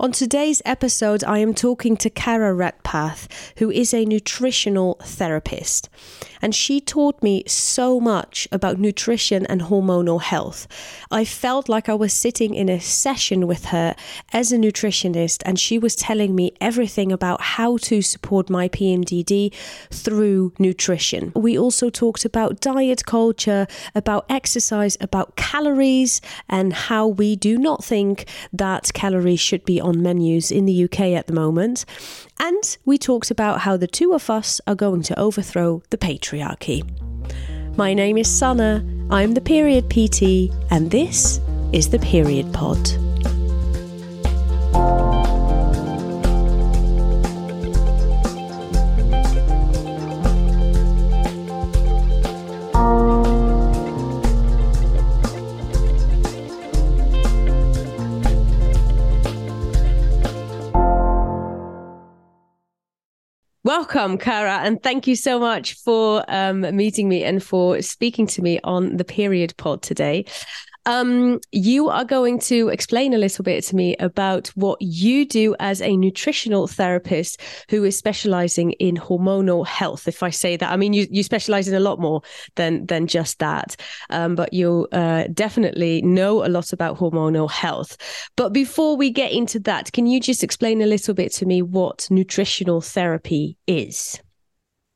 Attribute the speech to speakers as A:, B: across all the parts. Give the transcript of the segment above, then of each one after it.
A: On today's episode, I am talking to Cara Redpath, who is a nutritional therapist. And she taught me so much about nutrition and hormonal health. I felt like I was sitting in a session with her as a nutritionist, and she was telling me everything about how to support my PMDD through nutrition. We also talked about diet culture, about exercise, about calories, and how we do not think that calories should be on menus in the UK at the moment. And we talked about how the two of us are going to overthrow the patriarchy. My name is Sana, I'm the Period PT, and this is the Period Pod. Welcome, Cara, and thank you so much for um, meeting me and for speaking to me on the Period Pod today. Um, you are going to explain a little bit to me about what you do as a nutritional therapist who is specializing in hormonal health. If I say that, I mean you you specialize in a lot more than than just that, um, but you uh, definitely know a lot about hormonal health. But before we get into that, can you just explain a little bit to me what nutritional therapy is?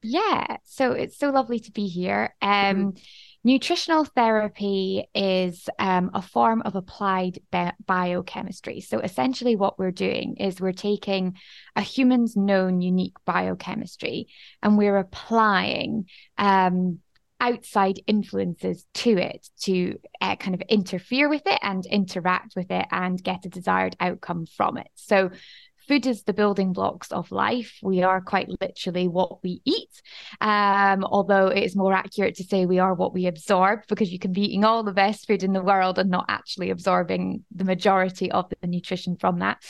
B: Yeah, so it's so lovely to be here. Um, mm-hmm Nutritional therapy is um, a form of applied bi- biochemistry. So, essentially, what we're doing is we're taking a human's known unique biochemistry and we're applying um, outside influences to it to uh, kind of interfere with it and interact with it and get a desired outcome from it. So, food is the building blocks of life. We are quite literally what we eat. Um, although it is more accurate to say we are what we absorb because you can be eating all the best food in the world and not actually absorbing the majority of the nutrition from that.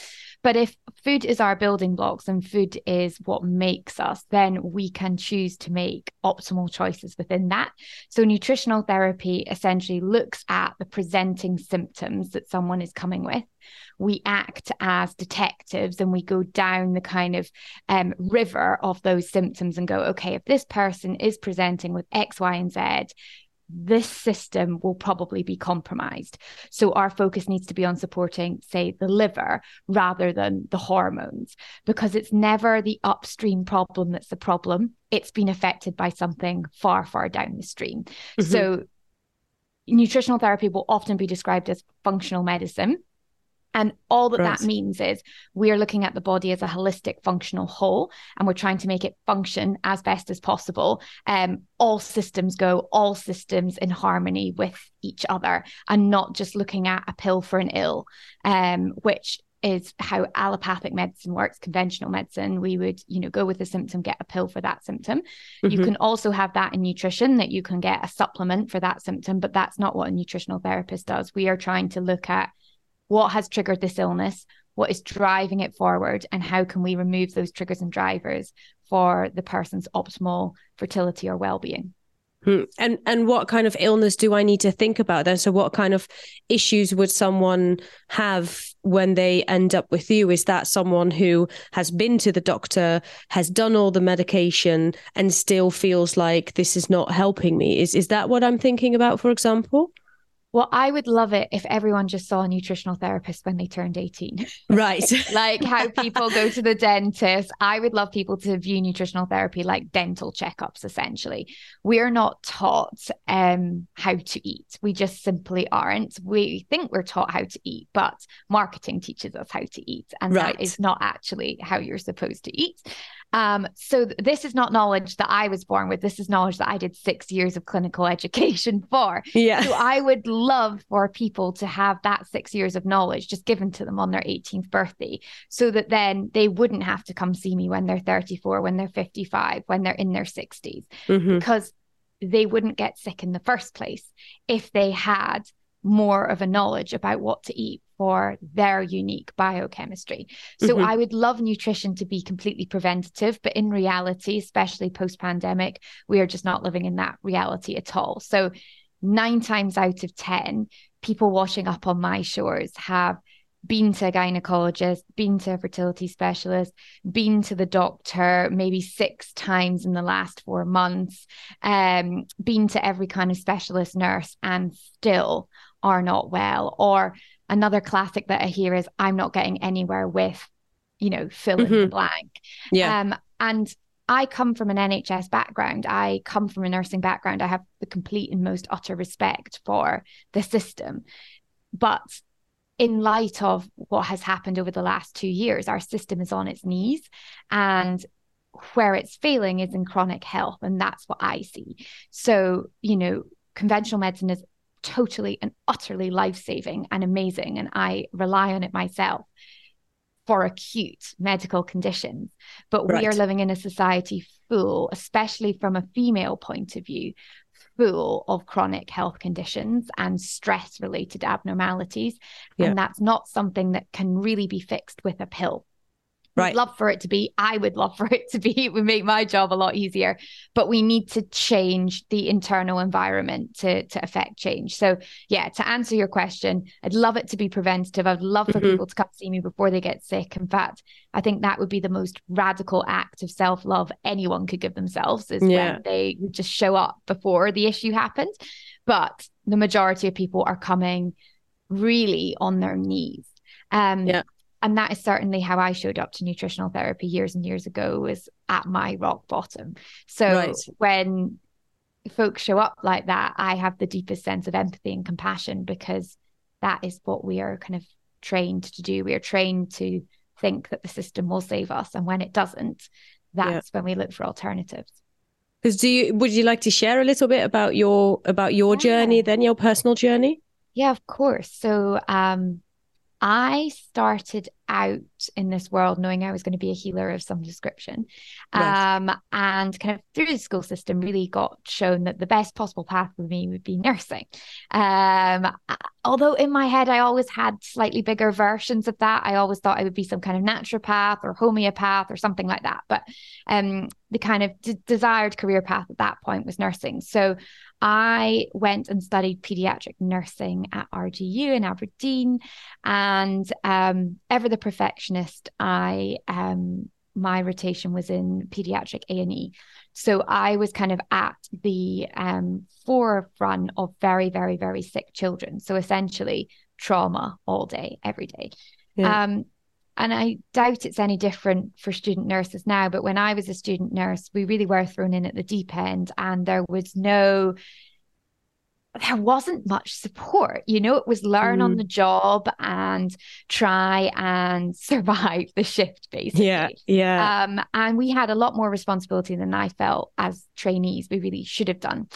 B: But if food is our building blocks and food is what makes us, then we can choose to make optimal choices within that. So, nutritional therapy essentially looks at the presenting symptoms that someone is coming with we act as detectives and we go down the kind of um, river of those symptoms and go, okay, if this person is presenting with X, Y, and Z, this system will probably be compromised. So our focus needs to be on supporting, say, the liver rather than the hormones, because it's never the upstream problem that's the problem. It's been affected by something far, far down the stream. Mm-hmm. So nutritional therapy will often be described as functional medicine and all that right. that means is we're looking at the body as a holistic functional whole and we're trying to make it function as best as possible. Um, all systems go, all systems in harmony with each other and not just looking at a pill for an ill, um, which is how allopathic medicine works conventional medicine we would you know go with a symptom get a pill for that symptom mm-hmm. you can also have that in nutrition that you can get a supplement for that symptom but that's not what a nutritional therapist does we are trying to look at what has triggered this illness, what is driving it forward, and how can we remove those triggers and drivers for the person's optimal fertility or well-being.
A: Hmm. And and what kind of illness do I need to think about then? So what kind of issues would someone have when they end up with you? Is that someone who has been to the doctor, has done all the medication, and still feels like this is not helping me? Is is that what I'm thinking about, for example?
B: Well, I would love it if everyone just saw a nutritional therapist when they turned 18.
A: Right.
B: like how people go to the dentist. I would love people to view nutritional therapy like dental checkups, essentially. We're not taught um, how to eat. We just simply aren't. We think we're taught how to eat, but marketing teaches us how to eat. And right. that is not actually how you're supposed to eat. Um, so th- this is not knowledge that I was born with. This is knowledge that I did six years of clinical education for.
A: Yeah.
B: So I would love for people to have that six years of knowledge just given to them on their 18th birthday, so that then they wouldn't have to come see me when they're 34, when they're 55, when they're in their 60s, mm-hmm. because they wouldn't get sick in the first place if they had more of a knowledge about what to eat for their unique biochemistry. So mm-hmm. I would love nutrition to be completely preventative, but in reality, especially post pandemic, we are just not living in that reality at all. So nine times out of 10, people washing up on my shores have been to a gynecologist, been to a fertility specialist, been to the doctor maybe six times in the last four months, um, been to every kind of specialist nurse and still are not well. Or another classic that I hear is I'm not getting anywhere with, you know, fill in mm-hmm. the blank.
A: Yeah. Um,
B: and I come from an NHS background. I come from a nursing background. I have the complete and most utter respect for the system. But in light of what has happened over the last two years, our system is on its knees. And where it's failing is in chronic health. And that's what I see. So, you know, conventional medicine is totally and utterly life saving and amazing. And I rely on it myself for acute medical conditions. But right. we are living in a society full, especially from a female point of view, full of chronic health conditions and stress related abnormalities. Yeah. And that's not something that can really be fixed with a pill right. I'd love for it to be. I would love for it to be. It would make my job a lot easier. But we need to change the internal environment to to affect change. So yeah, to answer your question, I'd love it to be preventative. I'd love for mm-hmm. people to come see me before they get sick. In fact, I think that would be the most radical act of self love anyone could give themselves is yeah. when they would just show up before the issue happens. But the majority of people are coming really on their knees. Um, yeah and that is certainly how I showed up to nutritional therapy years and years ago was at my rock bottom. So right. when folks show up like that, I have the deepest sense of empathy and compassion because that is what we are kind of trained to do. We are trained to think that the system will save us. And when it doesn't, that's yeah. when we look for alternatives.
A: Because do you would you like to share a little bit about your about your yeah. journey, then your personal journey?
B: Yeah, of course. So um I started out in this world knowing I was going to be a healer of some description. Right. Um, and kind of through the school system, really got shown that the best possible path for me would be nursing. Um, although in my head, I always had slightly bigger versions of that. I always thought I would be some kind of naturopath or homeopath or something like that. But um, the kind of d- desired career path at that point was nursing. So I went and studied pediatric nursing at RGU in Aberdeen, and um, ever the perfectionist, I um, my rotation was in pediatric A and E, so I was kind of at the um, forefront of very, very, very sick children. So essentially, trauma all day, every day. Yeah. Um, and I doubt it's any different for student nurses now. But when I was a student nurse, we really were thrown in at the deep end, and there was no there wasn't much support. You know, it was learn mm. on the job and try and survive the shift, basically.
A: Yeah. Yeah.
B: Um, and we had a lot more responsibility than I felt as trainees we really should have done.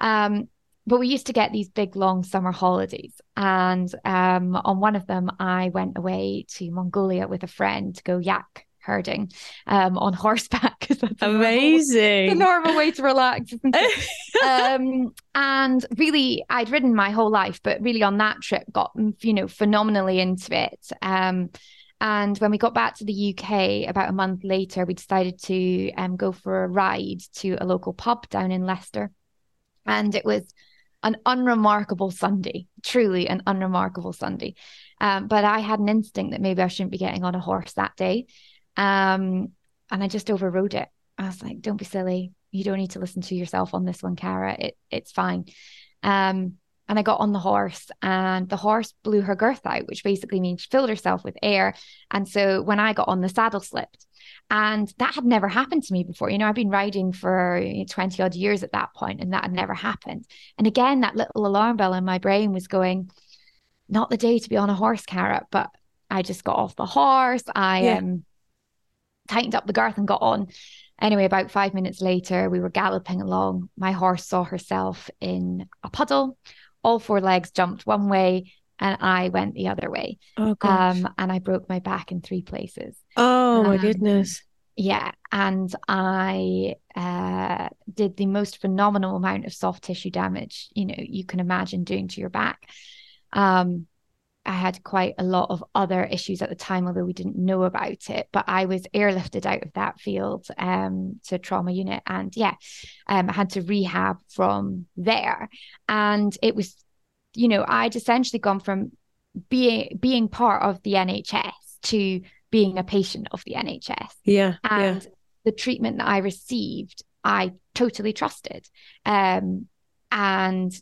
B: Um, but we used to get these big long summer holidays and um, on one of them i went away to mongolia with a friend to go yak herding um, on horseback because that's
A: amazing
B: the normal way to relax um, and really i'd ridden my whole life but really on that trip got you know phenomenally into it um, and when we got back to the UK about a month later, we decided to um, go for a ride to a local pub down in Leicester. And it was an unremarkable Sunday, truly an unremarkable Sunday. Um, but I had an instinct that maybe I shouldn't be getting on a horse that day. Um, and I just overrode it. I was like, don't be silly. You don't need to listen to yourself on this one, Cara. It, it's fine. Um, and I got on the horse, and the horse blew her girth out, which basically means she filled herself with air. And so when I got on, the saddle slipped. And that had never happened to me before. You know, I've been riding for 20 odd years at that point, and that had never happened. And again, that little alarm bell in my brain was going, not the day to be on a horse Cara, but I just got off the horse. I yeah. um, tightened up the girth and got on. Anyway, about five minutes later, we were galloping along. My horse saw herself in a puddle. All four legs jumped one way, and I went the other way.
A: Oh, gosh.
B: Um, and I broke my back in three places.
A: Oh, my um, goodness.
B: Yeah. And I uh, did the most phenomenal amount of soft tissue damage, you know, you can imagine doing to your back. Um, I had quite a lot of other issues at the time, although we didn't know about it. But I was airlifted out of that field um, to trauma unit, and yeah, um, I had to rehab from there. And it was you know, I'd essentially gone from being being part of the NHS to being a patient of the NHS.
A: Yeah.
B: And
A: yeah.
B: the treatment that I received, I totally trusted. Um, and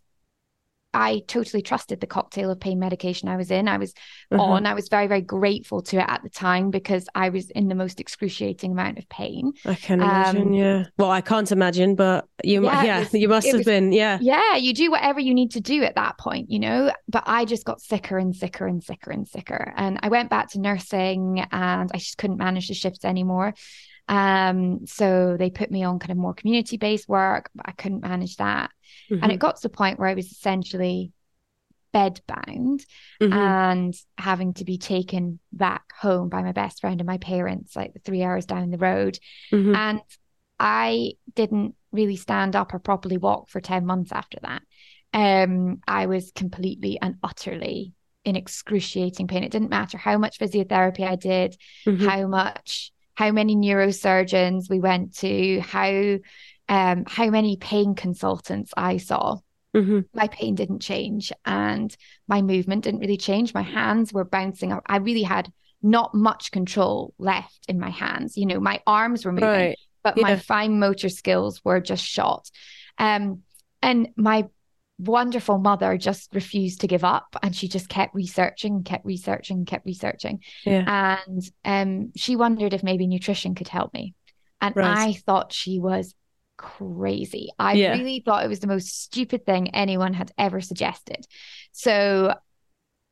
B: I totally trusted the cocktail of pain medication I was in. I was uh-huh. on. I was very, very grateful to it at the time because I was in the most excruciating amount of pain.
A: I can imagine. Um, yeah. Well, I can't imagine, but you, yeah, yeah was, you must have was, been. Yeah.
B: Yeah. You do whatever you need to do at that point, you know. But I just got sicker and sicker and sicker and sicker, and I went back to nursing, and I just couldn't manage the shifts anymore. Um, so they put me on kind of more community based work, but I couldn't manage that. Mm-hmm. And it got to the point where I was essentially bed bound mm-hmm. and having to be taken back home by my best friend and my parents, like three hours down the road. Mm-hmm. And I didn't really stand up or properly walk for 10 months after that. Um, I was completely and utterly in excruciating pain. It didn't matter how much physiotherapy I did, mm-hmm. how much, how many neurosurgeons we went to, how um, how many pain consultants I saw. Mm-hmm. My pain didn't change and my movement didn't really change. My hands were bouncing up. I really had not much control left in my hands. You know, my arms were moving, right. but yeah. my fine motor skills were just shot. Um, and my wonderful mother just refused to give up and she just kept researching kept researching kept researching yeah. and um, she wondered if maybe nutrition could help me and right. i thought she was crazy. I yeah. really thought it was the most stupid thing anyone had ever suggested. So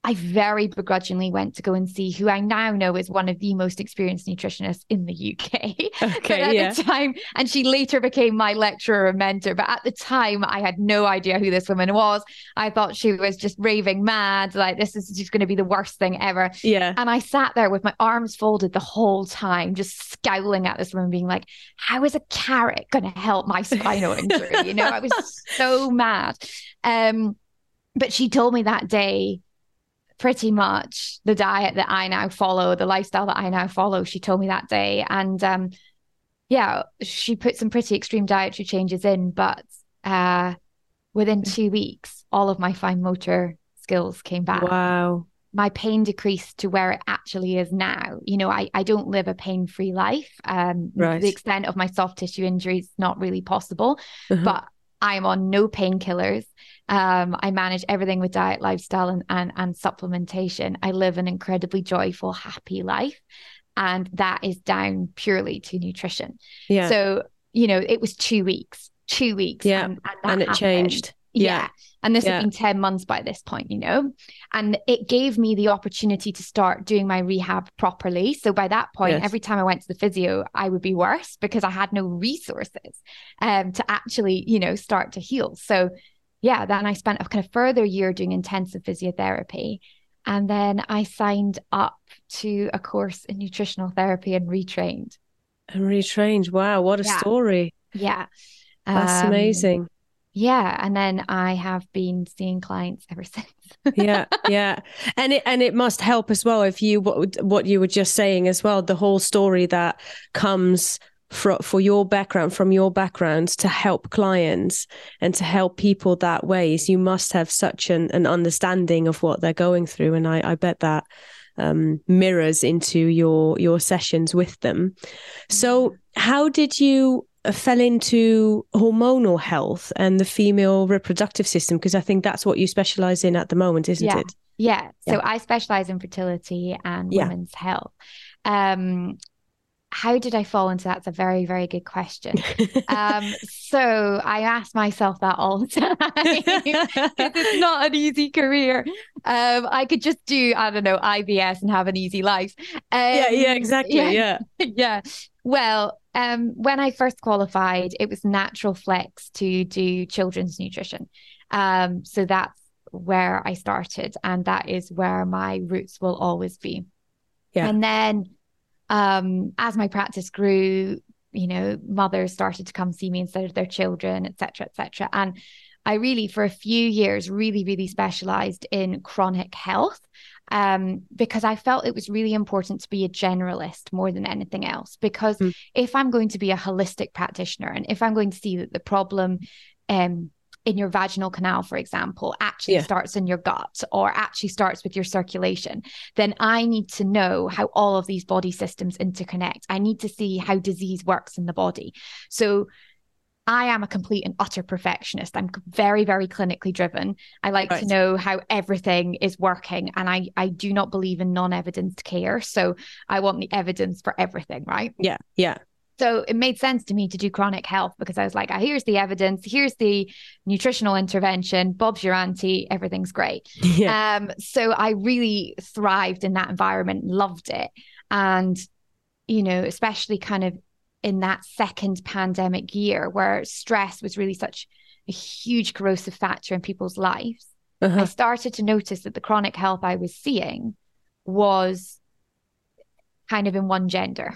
B: I very begrudgingly went to go and see who I now know is one of the most experienced nutritionists in the UK.
A: Okay, at yeah.
B: the time, and she later became my lecturer and mentor. But at the time, I had no idea who this woman was. I thought she was just raving mad, like this is just going to be the worst thing ever.
A: Yeah.
B: And I sat there with my arms folded the whole time, just scowling at this woman, being like, "How is a carrot going to help my spinal injury?" you know, I was so mad. Um, but she told me that day pretty much the diet that I now follow, the lifestyle that I now follow. She told me that day. And um, yeah, she put some pretty extreme dietary changes in, but uh, within two weeks, all of my fine motor skills came back.
A: Wow.
B: My pain decreased to where it actually is now. You know, I, I don't live a pain free life. Um, right. The extent of my soft tissue injury is not really possible, uh-huh. but I'm on no painkillers. Um, I manage everything with diet, lifestyle, and, and and supplementation. I live an incredibly joyful, happy life, and that is down purely to nutrition. Yeah. So you know, it was two weeks, two weeks.
A: Yeah, and, and, and it happened. changed.
B: Yeah. yeah. And this yeah. had been 10 months by this point, you know? And it gave me the opportunity to start doing my rehab properly. So by that point, yes. every time I went to the physio, I would be worse because I had no resources um, to actually, you know, start to heal. So yeah, then I spent a kind of further year doing intensive physiotherapy. And then I signed up to a course in nutritional therapy and retrained.
A: And retrained. Wow, what a
B: yeah.
A: story.
B: Yeah.
A: That's um, amazing.
B: Yeah. And then I have been seeing clients ever since.
A: yeah, yeah. And it and it must help as well if you what what you were just saying as well, the whole story that comes for, for your background, from your background, to help clients and to help people that ways, you must have such an, an understanding of what they're going through. And I, I bet that um, mirrors into your your sessions with them. So, how did you fell into hormonal health and the female reproductive system? Because I think that's what you specialize in at the moment, isn't
B: yeah.
A: it?
B: Yeah. So yeah. I specialize in fertility and women's health. Um, how did I fall into that? It's a very, very good question. um, so I ask myself that all the time. it's not an easy career. Um, I could just do, I don't know, IVF and have an easy life. Um,
A: yeah, yeah, exactly. Yeah.
B: Yeah. yeah. Well, um, when I first qualified, it was natural flex to do children's nutrition. Um, so that's where I started, and that is where my roots will always be. Yeah. And then um, as my practice grew, you know, mothers started to come see me instead of their children, etc., etc. And I really, for a few years, really, really specialized in chronic health um, because I felt it was really important to be a generalist more than anything else. Because mm. if I'm going to be a holistic practitioner and if I'm going to see that the problem um, in your vaginal canal, for example, actually yeah. starts in your gut or actually starts with your circulation, then I need to know how all of these body systems interconnect. I need to see how disease works in the body. So I am a complete and utter perfectionist. I'm very, very clinically driven. I like right. to know how everything is working, and I I do not believe in non-evidence care. So I want the evidence for everything, right?
A: Yeah, yeah.
B: So it made sense to me to do chronic health because I was like, oh, here's the evidence, here's the nutritional intervention, Bob's your auntie, everything's great. Yeah. Um, so I really thrived in that environment, loved it. And, you know, especially kind of in that second pandemic year where stress was really such a huge corrosive factor in people's lives, uh-huh. I started to notice that the chronic health I was seeing was kind of in one gender.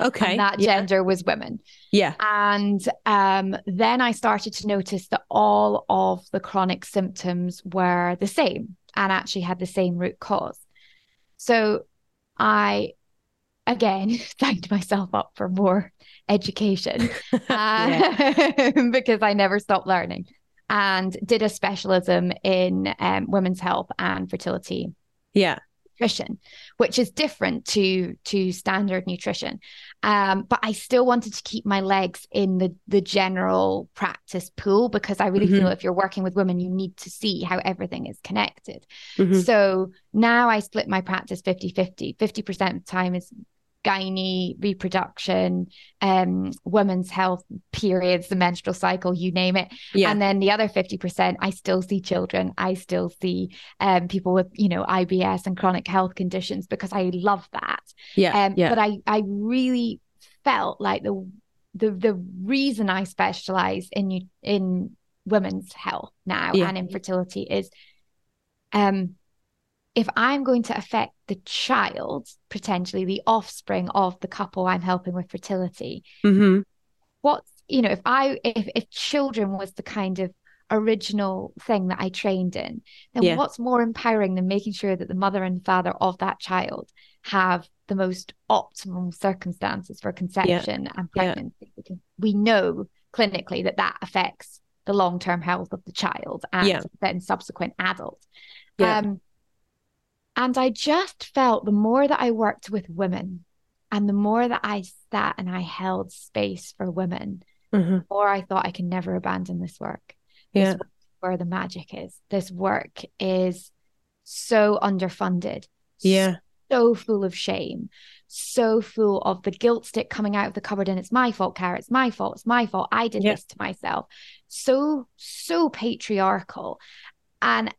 A: Okay.
B: And that gender was women.
A: Yeah.
B: And um, then I started to notice that all of the chronic symptoms were the same and actually had the same root cause. So I, again, signed myself up for more education uh, because I never stopped learning and did a specialism in um, women's health and fertility.
A: Yeah
B: nutrition, which is different to to standard nutrition. Um, but I still wanted to keep my legs in the the general practice pool because I really mm-hmm. feel if you're working with women, you need to see how everything is connected. Mm-hmm. So now I split my practice 50 50. 50% of the time is gynae, reproduction, um, women's health, periods, the menstrual cycle, you name it. Yeah. And then the other 50%, I still see children. I still see um, people with, you know, IBS and chronic health conditions because I love that.
A: Yeah. Um, yeah.
B: But I, I really felt like the the the reason I specialize in in women's health now yeah. and infertility is um if I'm going to affect the child, potentially the offspring of the couple I'm helping with fertility, mm-hmm. what's, you know, if I, if, if children was the kind of original thing that I trained in, then yeah. what's more empowering than making sure that the mother and father of that child have the most optimal circumstances for conception yeah. and pregnancy? Yeah. Because we know clinically that that affects the long term health of the child and then subsequent adult. Um, and I just felt the more that I worked with women and the more that I sat and I held space for women, mm-hmm. more I thought I can never abandon this work.
A: Yeah.
B: This where the magic is. This work is so underfunded.
A: Yeah.
B: So full of shame, so full of the guilt stick coming out of the cupboard and it's my fault, Cara. It's my fault. It's my fault. I did yeah. this to myself. So, so patriarchal. And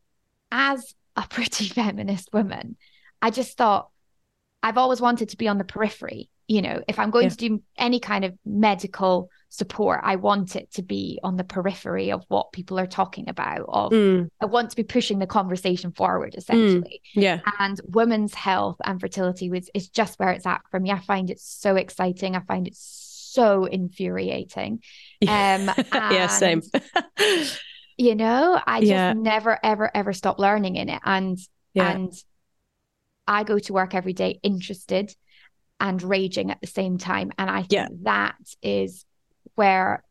B: as a pretty feminist woman, I just thought I've always wanted to be on the periphery. You know, if I'm going yeah. to do any kind of medical support, I want it to be on the periphery of what people are talking about. Of mm. I want to be pushing the conversation forward, essentially.
A: Mm. Yeah.
B: And women's health and fertility was is just where it's at for me. I find it so exciting. I find it so infuriating.
A: Um, yeah, same.
B: You know i just yeah. never ever ever stop learning in it and yeah. and i go to work every day interested and raging at the same time and i think yeah. that is where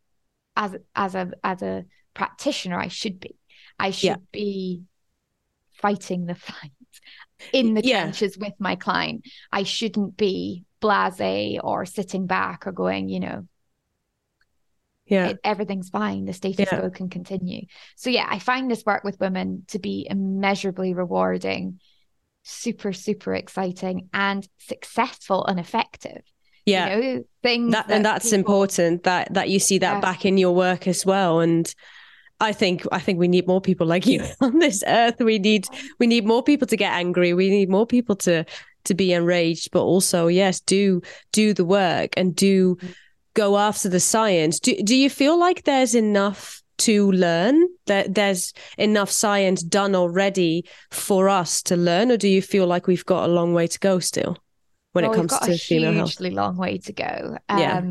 B: as as a as a practitioner i should be i should be fighting the fight in the trenches with my client i shouldn't be blase or sitting back or going you know
A: yeah
B: it, everything's fine the status yeah. quo can continue so yeah i find this work with women to be immeasurably rewarding super super exciting and successful and effective
A: yeah
B: you know, things
A: that, that and that's people, important that that you see that yeah. back in your work as well and I think I think we need more people like you on this earth. We need we need more people to get angry. We need more people to to be enraged, but also yes, do do the work and do mm-hmm go after the science. Do, do you feel like there's enough to learn? That there's enough science done already for us to learn, or do you feel like we've got a long way to go still when well, it comes to female health?
B: A hugely long way to go. Um, yeah.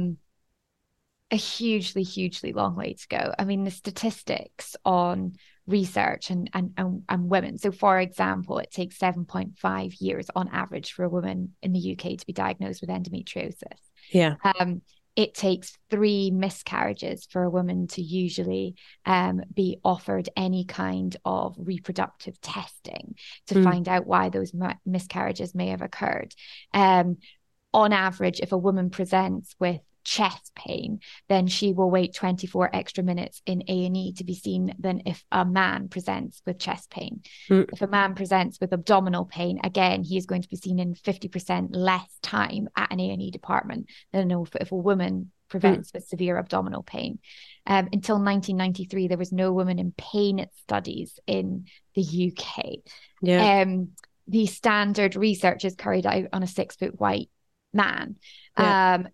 B: A hugely, hugely long way to go. I mean, the statistics on research and, and, and, and women. So, for example, it takes 7.5 years on average for a woman in the UK to be diagnosed with endometriosis.
A: Yeah.
B: Um, it takes three miscarriages for a woman to usually um, be offered any kind of reproductive testing to mm. find out why those miscarriages may have occurred. Um, on average, if a woman presents with chest pain, then she will wait 24 extra minutes in A&E to be seen than if a man presents with chest pain. Mm. If a man presents with abdominal pain, again, he is going to be seen in 50% less time at an A&E department than if, a woman presents mm. with severe abdominal pain. Um, until 1993, there was no woman in pain studies in the UK. Yeah. Um, the standard research is carried out on a six foot white man. Yeah. Um,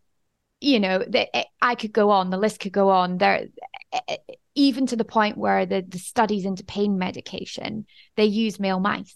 B: you know, the, eh, I could go on, the list could go on. There, eh, eh, even to the point where the, the studies into pain medication, they use male mice.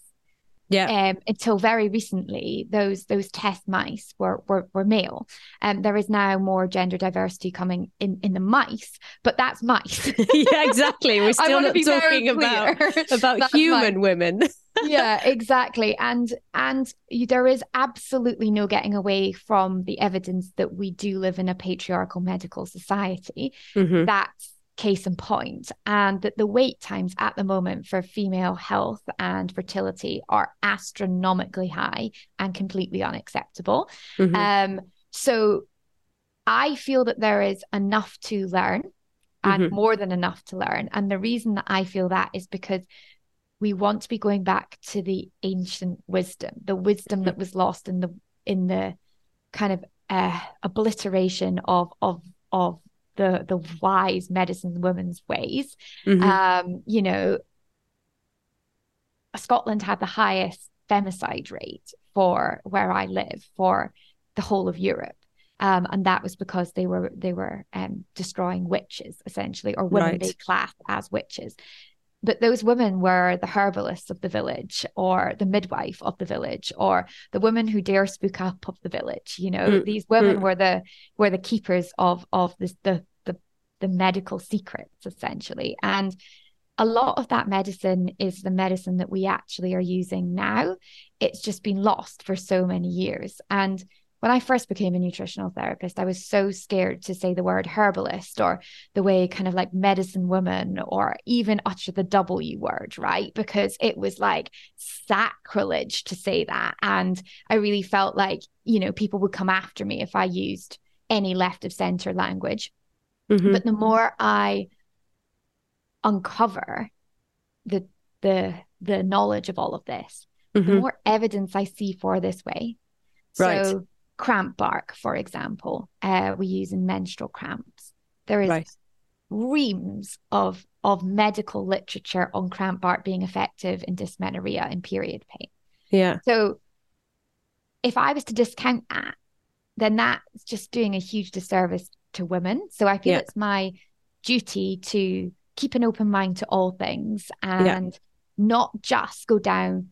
A: Yeah.
B: Um, until very recently, those those test mice were were, were male. And um, there is now more gender diversity coming in in the mice, but that's mice.
A: yeah, exactly. We're still not talking about about human mice. women.
B: Yeah, exactly. And and there is absolutely no getting away from the evidence that we do live in a patriarchal medical society. Mm-hmm. That's case in point, and that the wait times at the moment for female health and fertility are astronomically high and completely unacceptable. Mm-hmm. Um, so I feel that there is enough to learn and mm-hmm. more than enough to learn. And the reason that I feel that is because we want to be going back to the ancient wisdom, the wisdom that was lost in the in the kind of uh, obliteration of of of the the wise medicine women's ways. Mm-hmm. Um, you know, Scotland had the highest femicide rate for where I live for the whole of Europe. Um, and that was because they were they were um, destroying witches essentially, or women right. they class as witches but those women were the herbalists of the village or the midwife of the village or the woman who dare spook up of the village you know mm. these women mm. were the were the keepers of of this the the the medical secrets essentially and a lot of that medicine is the medicine that we actually are using now it's just been lost for so many years and when I first became a nutritional therapist, I was so scared to say the word herbalist or the way kind of like medicine woman or even utter the W word, right? Because it was like sacrilege to say that. And I really felt like, you know, people would come after me if I used any left of center language. Mm-hmm. But the more I uncover the the the knowledge of all of this, mm-hmm. the more evidence I see for this way. Right. So cramp bark, for example, uh, we use in menstrual cramps. There is right. reams of of medical literature on cramp bark being effective in dysmenorrhea and period pain.
A: Yeah.
B: So if I was to discount that, then that's just doing a huge disservice to women. So I feel yeah. it's my duty to keep an open mind to all things and yeah. not just go down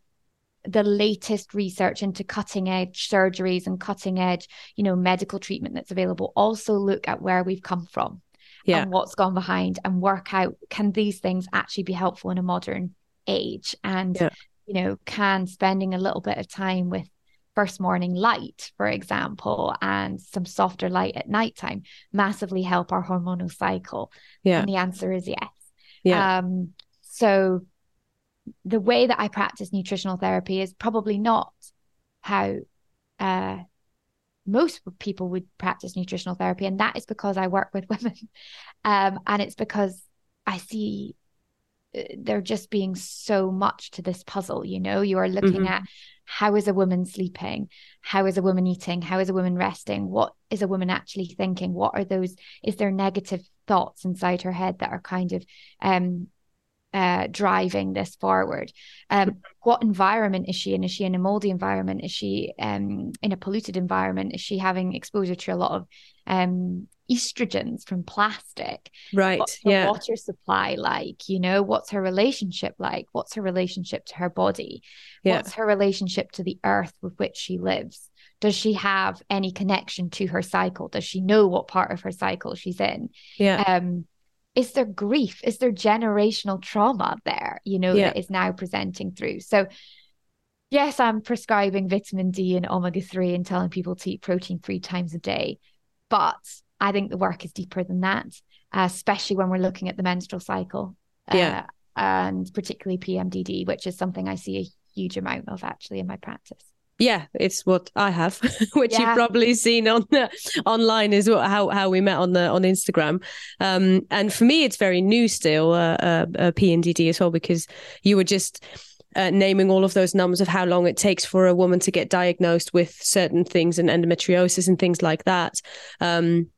B: the latest research into cutting edge surgeries and cutting edge, you know, medical treatment that's available. Also look at where we've come from yeah. and what's gone behind and work out can these things actually be helpful in a modern age? And, yeah. you know, can spending a little bit of time with first morning light, for example, and some softer light at nighttime massively help our hormonal cycle? Yeah. And the answer is yes. Yeah. Um, so the way that I practice nutritional therapy is probably not how uh, most people would practice nutritional therapy. And that is because I work with women. Um, and it's because I see uh, there just being so much to this puzzle. You know, you are looking mm-hmm. at how is a woman sleeping? How is a woman eating? How is a woman resting? What is a woman actually thinking? What are those? Is there negative thoughts inside her head that are kind of um, uh, driving this forward. Um, what environment is she in? Is she in a moldy environment? Is she um, in a polluted environment? Is she having exposure to a lot of um, estrogens from plastic?
A: Right.
B: What's
A: her yeah.
B: water supply like? You know, what's her relationship like? What's her relationship to her body? Yeah. What's her relationship to the earth with which she lives? Does she have any connection to her cycle? Does she know what part of her cycle she's in?
A: Yeah.
B: Um, is there grief is there generational trauma there you know yeah. that is now presenting through so yes i'm prescribing vitamin d and omega-3 and telling people to eat protein three times a day but I think the work is deeper than that, uh, especially when we're looking at the menstrual cycle.
A: Yeah.
B: Uh, and particularly PMDD, which is something I see a huge amount of actually in my practice.
A: Yeah, it's what I have, which
B: Yeah.
A: you've probably seen on the, online is well. How how we met on the on Instagram, um, and for me, it's very new still, uh, uh, uh, PMDD as well, because you were just uh, naming all of those numbers of how long it takes for a woman to get diagnosed with certain things and endometriosis and things like that. Um,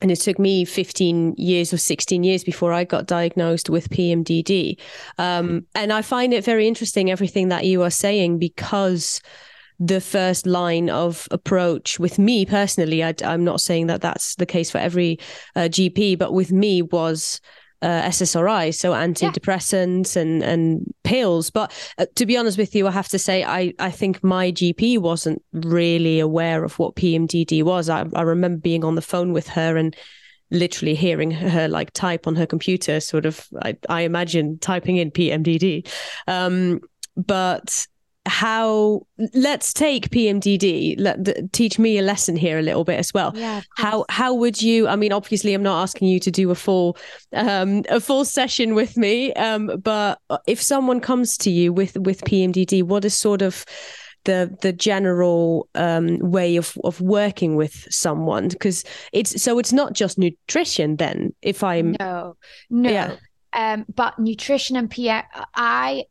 A: and it took me 15 years or 16 years before I got diagnosed with PMDD. Um, and I find it very interesting, everything that you are saying, because the first line of approach with me personally, I, am not saying that that's the case for every uh, GP, but with me was uh, SSRI, so antidepressants and and pills. But uh, to be honest with you, I have to say I I think my GP wasn't really aware of what PMDD was. I, I remember being on the phone with her and literally hearing her like type on her computer, sort of. I, I imagine typing in PMDD, um, but how let's take PMDD let teach me a lesson here a little bit as well
B: Yeah.
A: how how would you i mean obviously i'm not asking you to do a full um a full session with me um but if someone comes to you with with pmdd what is sort of the the general um way of of working with someone because it's so it's not just nutrition then if i'm
B: No, no.
A: Yeah.
B: Um, but nutrition and PM, I,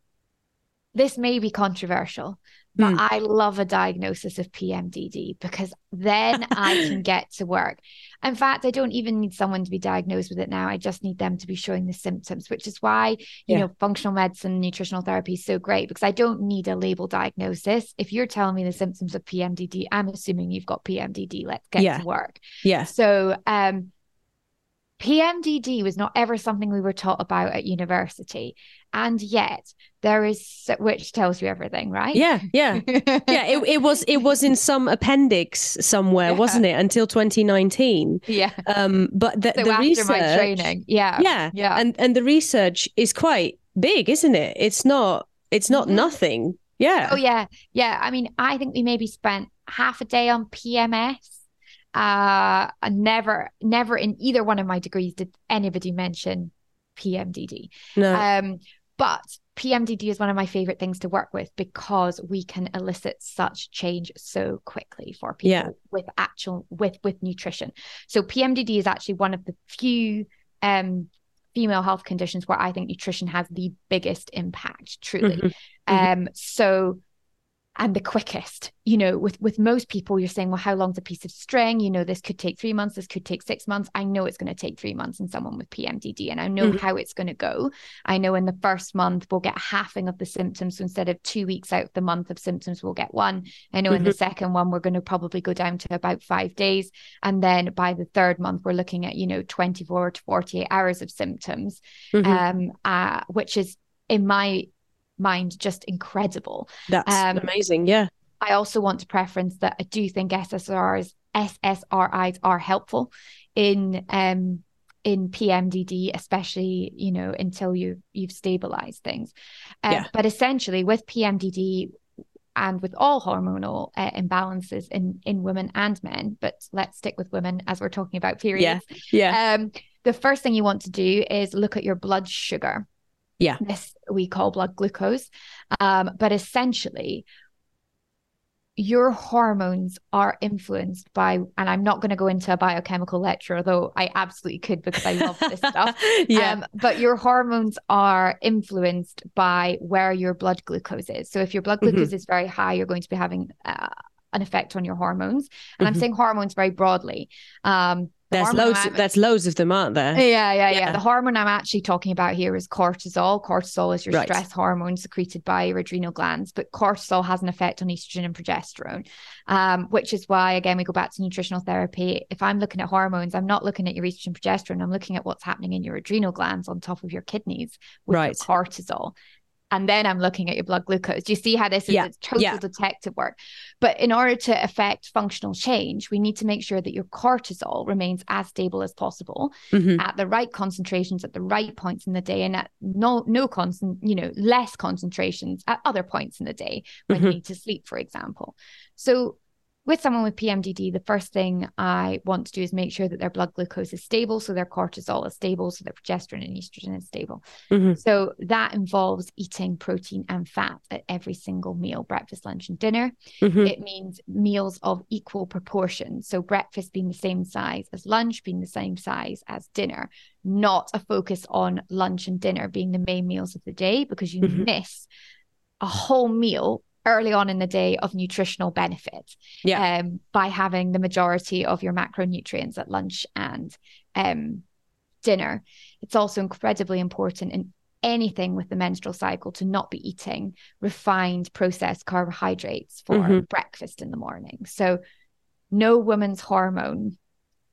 B: this may be controversial, but
A: Hmm.
B: I love a diagnosis of PMDD because then I can get to work. In fact, I don't even need someone to be diagnosed with it now. I just need them to be showing the symptoms, which is why, you
A: Yeah.
B: know, functional medicine, nutritional therapy is so great because I don't need a label diagnosis. If you're telling me the symptoms of PMDD, I'm assuming you've got PMDD. Let's get
A: Yeah.
B: to work.
A: yeah
B: So, um, PMDD was not ever something we were taught about at university. And yet there is, which tells you everything, right?
A: yeah yeah yeah it, it was it was in some appendix somewhere
B: Yeah.
A: wasn't it until 2019
B: yeah.
A: um but the,
B: So
A: the
B: after
A: research
B: my training. Yeah.
A: yeah
B: Yeah.
A: and and the research is quite big isn't it it's not it's not
B: Mhm.
A: nothing yeah
B: Oh yeah, yeah. I mean, I think we maybe spent half a day on PMS. Uh, and never, never in either one of my degrees did anybody mention PMDD.
A: no
B: Um, but PMDD is one of my favorite things to work with because we can elicit such change so quickly for people
A: Yeah.
B: with actual with with nutrition. So PMDD is actually one of the few um female health conditions where I think nutrition has the biggest impact, truly.
A: Mhm. Mhm.
B: Um, so and the quickest, you know, with with most people, you're saying, well, how long's a piece of string? You know, this could take three months, this could take six months. I know it's going to take three months in someone with PMDD, and I know
A: Mhm.
B: how it's going to go. I know in the first month we'll get halving of the symptoms. So instead of two weeks out of the month of symptoms, we'll get one. I know in the second one we're going to probably go down to about five days, and then by the third month we're looking at you know 24 to 48 hours of symptoms,
A: Mhm.
B: um, uh, which is in my mind just incredible.
A: that's
B: um,
A: amazing yeah
B: I also want to preference that I do think SSRIs SSRIs are helpful in um in PMDD, especially you know until you you've stabilized things. Um,
A: Yeah.
B: But essentially, with PMDD and with all hormonal uh, imbalances in in women and men, but let's stick with women as we're talking about periods.
A: yeah
B: Um, the first thing you want to do is look at your blood sugar.
A: Yeah.
B: This we call blood glucose. Um, but essentially, your hormones are influenced by, and I'm not going to go into a biochemical lecture, although I absolutely could because I love this stuff.
A: yeah
B: Um, but your hormones are influenced by where your blood glucose is. So if your blood
A: Mhm.
B: glucose is very high, you're going to be having uh, an effect on your hormones. And I'm
A: Mhm.
B: saying hormones very broadly. Um, the
A: there's loads
B: I'm-
A: there's loads of them aren't there
B: yeah, yeah, yeah,
A: Yeah.
B: The hormone I'm actually talking about here is cortisol. Cortisol is your
A: Right.
B: stress hormone secreted by your adrenal glands, but cortisol has an effect on estrogen and progesterone, um, which is why, again, we go back to nutritional therapy. If I'm looking at hormones, I'm not looking at your estrogen and progesterone. I'm looking at what's happening in your adrenal glands on top of your kidneys with your cortisol. And then I'm looking at your blood glucose. Do you see how this is
A: Yeah,
B: it's total
A: yeah.
B: detective work? But in order to affect functional change, we need to make sure that your cortisol remains as stable as possible
A: Mhm.
B: at the right concentrations at the right points in the day and at no no concent you know less concentrations at other points in the day when you
A: Mhm.
B: need to sleep for example so with someone with PMDD, the first thing I want to do is make sure that their blood glucose is stable, so their cortisol is stable, so their progesterone and estrogen is stable. Mm-hmm. So that involves eating protein and fat at every single meal breakfast, lunch, and dinner. Mm-hmm. It means meals of equal proportion. So breakfast being the same size as lunch, being the same size as dinner, not a focus on lunch and dinner being the main meals of the day because you mm-hmm. miss a whole meal early on in the day of nutritional benefit yeah. um, by having the majority of your macronutrients at lunch and um, dinner. It's also incredibly important in anything with the menstrual cycle to not be eating refined processed carbohydrates for mm-hmm. breakfast in the morning. So, no woman's hormone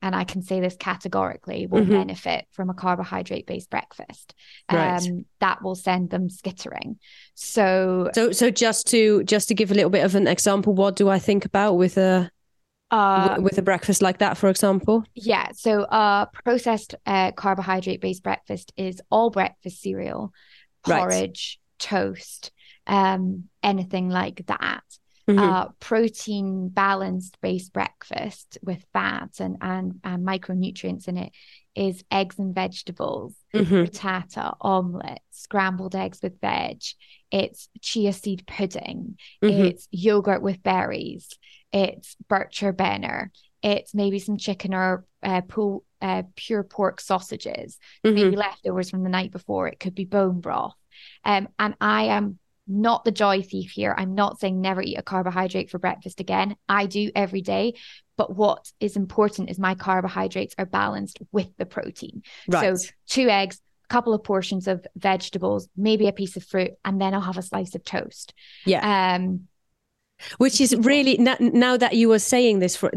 B: and I can say this categorically, will mm-hmm. benefit from a carbohydrate based breakfast. Right. Um, that will send them skittering. So,
A: so, so just to just to give a little bit of an example, what do I think about with a uh, with a breakfast like that, for example?
B: Yeah. So, uh, processed uh, carbohydrate based breakfast is all breakfast cereal, porridge, right. toast, um, anything like that mm-hmm. uh, protein balanced based breakfast with fats and, and, and micronutrients in it is eggs and vegetables, mm-hmm. frittata, omelette, scrambled eggs with veg. It's chia seed pudding. Mm-hmm. It's yogurt with berries. It's Bircher Benner. It's maybe some chicken or uh, pull, uh, pure pork sausages, mm-hmm. maybe leftovers from the night before. It could be bone broth. Um, and I am not the joy thief here. I'm not saying never eat a carbohydrate for breakfast again. I do every day. But what is important is my carbohydrates are balanced with the protein. Right. So two eggs, a couple of portions of vegetables, maybe a piece of fruit, and then I'll have a slice of toast.
A: Yeah. Um, which is really now that you are saying this for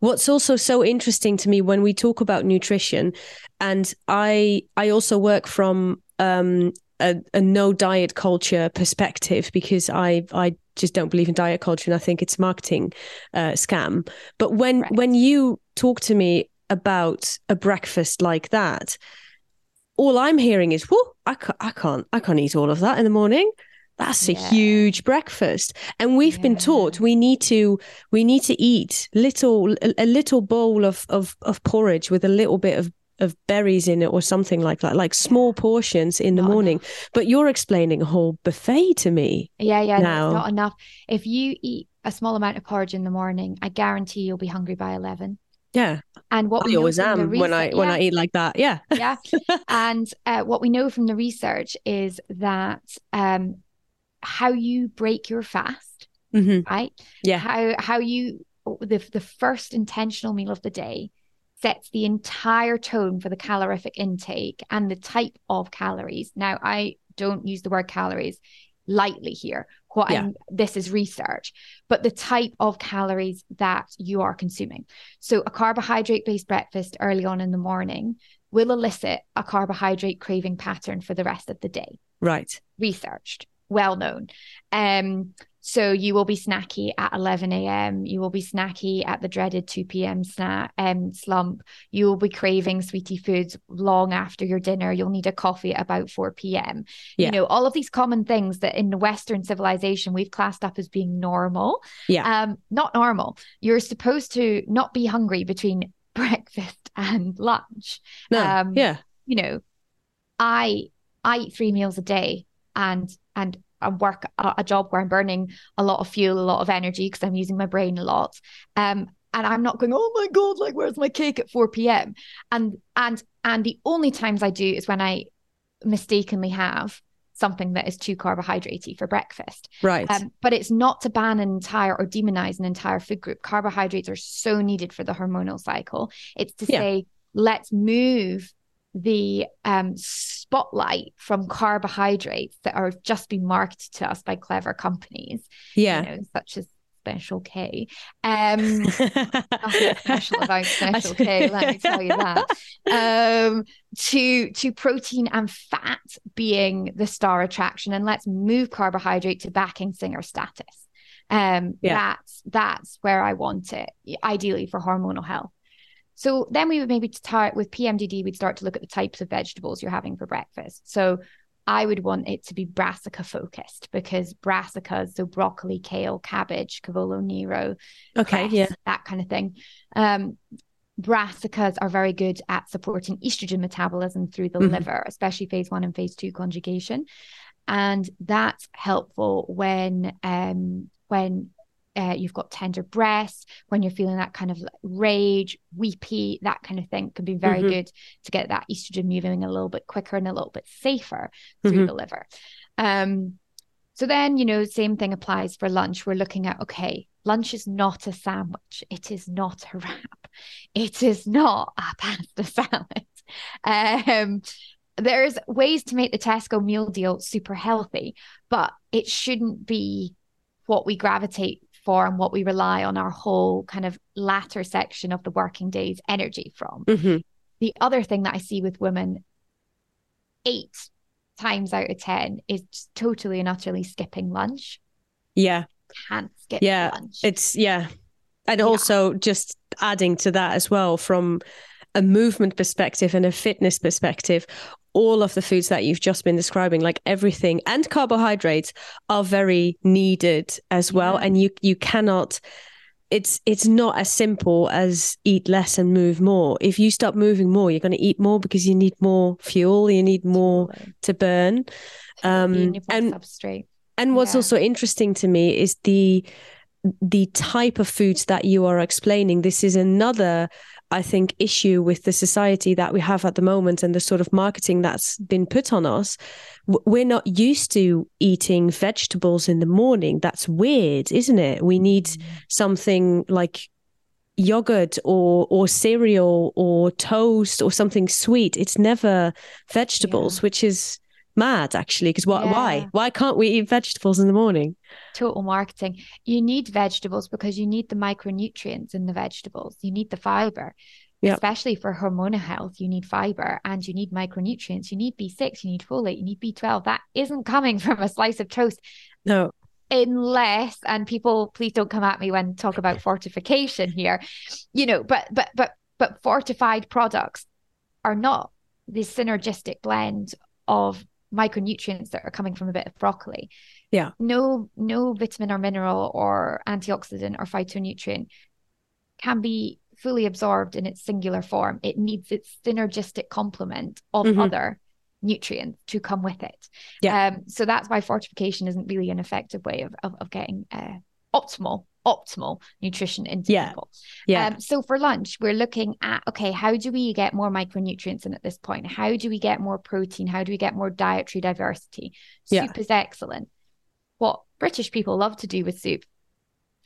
A: what's also so interesting to me when we talk about nutrition and i i also work from um a, a no diet culture perspective because I I just don't believe in diet culture and I think it's a marketing uh, scam. But when right. when you talk to me about a breakfast like that, all I'm hearing is, "Whoa, I can't, I can't, I can't eat all of that in the morning." That's a yeah. huge breakfast, and we've yeah. been taught we need to we need to eat little a, a little bowl of, of of porridge with a little bit of of berries in it or something like that, like small portions in the not morning. Enough. But you're explaining a whole buffet to me.
B: Yeah, yeah, now. not enough. If you eat a small amount of porridge in the morning, I guarantee you'll be hungry by eleven.
A: Yeah.
B: And what
A: I always am research, when I yeah. when I eat like that. Yeah.
B: yeah. And uh, what we know from the research is that um, how you break your fast, mm-hmm. right?
A: Yeah.
B: How how you the the first intentional meal of the day sets the entire tone for the calorific intake and the type of calories. Now, I don't use the word calories lightly here. What yeah. This is research, but the type of calories that you are consuming. So, a carbohydrate based breakfast early on in the morning will elicit a carbohydrate craving pattern for the rest of the day.
A: Right.
B: Researched, well known. Um, so you will be snacky at 11 a.m. You will be snacky at the dreaded 2 p.m. snack um, slump. You will be craving sweetie foods long after your dinner. You'll need a coffee at about 4 p.m. Yeah. You know, all of these common things that in the Western civilization we've classed up as being normal.
A: Yeah.
B: Um, not normal. You're supposed to not be hungry between breakfast and lunch.
A: No. Um, yeah.
B: You know, I I eat three meals a day and and I work a, a job where I'm burning a lot of fuel, a lot of energy because I'm using my brain a lot. Um, and I'm not going, oh my god, like where's my cake at 4 p.m. And and and the only times I do is when I mistakenly have something that is too carbohydratey for breakfast.
A: Right. Um,
B: but it's not to ban an entire or demonize an entire food group. Carbohydrates are so needed for the hormonal cycle. It's to yeah. say, let's move the um, spotlight from carbohydrates that are just being marketed to us by clever companies,
A: yeah,
B: you know, such as Special K. Um, nothing special about Special K, let me tell you that. Um, to to protein and fat being the star attraction, and let's move carbohydrate to backing singer status. Um, yeah. that's that's where I want it, ideally for hormonal health. So then we would maybe start with PMDD, we'd start to look at the types of vegetables you're having for breakfast. So I would want it to be brassica focused because brassicas, so broccoli, kale, cabbage, cavolo nero,
A: okay,
B: cress,
A: yeah,
B: that kind of thing. Um, brassicas are very good at supporting estrogen metabolism through the mm-hmm. liver, especially phase one and phase two conjugation, and that's helpful when um, when uh, you've got tender breasts, when you're feeling that kind of rage, weepy, that kind of thing can be very mm-hmm. good to get that estrogen moving a little bit quicker and a little bit safer through mm-hmm. the liver. Um, so then, you know, same thing applies for lunch. We're looking at, okay, lunch is not a sandwich. It is not a wrap. It is not a pasta salad. Um, there's ways to make the Tesco meal deal super healthy, but it shouldn't be what we gravitate for and what we rely on our whole kind of latter section of the working days energy from. Mm-hmm. The other thing that I see with women, eight times out of 10, is totally and utterly skipping lunch.
A: Yeah.
B: Can't skip
A: yeah.
B: lunch.
A: It's, yeah. And yeah. also just adding to that as well from a movement perspective and a fitness perspective, all of the foods that you've just been describing, like everything and carbohydrates are very needed as well. Yeah. And you you cannot it's it's not as simple as eat less and move more. If you stop moving more, you're going to eat more because you need more fuel, you need more to burn. Um, and substrate. And what's yeah. also interesting to me is the the type of foods that you are explaining. This is another I think, issue with the society that we have at the moment and the sort of marketing that's been put on us. We're not used to eating vegetables in the morning. That's weird, isn't it? We need mm. something like yogurt or or cereal or toast or something sweet. It's never vegetables, yeah. which is mad actually because why, yeah. why why can't we eat vegetables in the morning?
B: Total marketing. You need vegetables because you need the micronutrients in the vegetables. You need the fiber. Yep. especially for hormonal health you need fiber and you need micronutrients. You need b6 you need folate you need b12 that isn't coming from a slice of toast.
A: No.
B: Unless and people please don't come at me when talk about fortification here you know but but but but fortified products are not the synergistic blend of micronutrients that are coming from a bit of broccoli.
A: Yeah.
B: No, no vitamin or mineral or antioxidant or phytonutrient can be fully absorbed in its singular form. It needs its synergistic complement of mm-hmm. other nutrients to come with it. Yeah. Um, so that's why fortification isn't really an effective way of of, of getting uh, optimal optimal nutrition into
A: yeah.
B: people.
A: Yeah.
B: Um, so for lunch, we're looking at okay, how do we get more micronutrients in at this point? How do we get more protein? How do we get more dietary diversity? Soup yeah. is excellent. What British people love to do with soup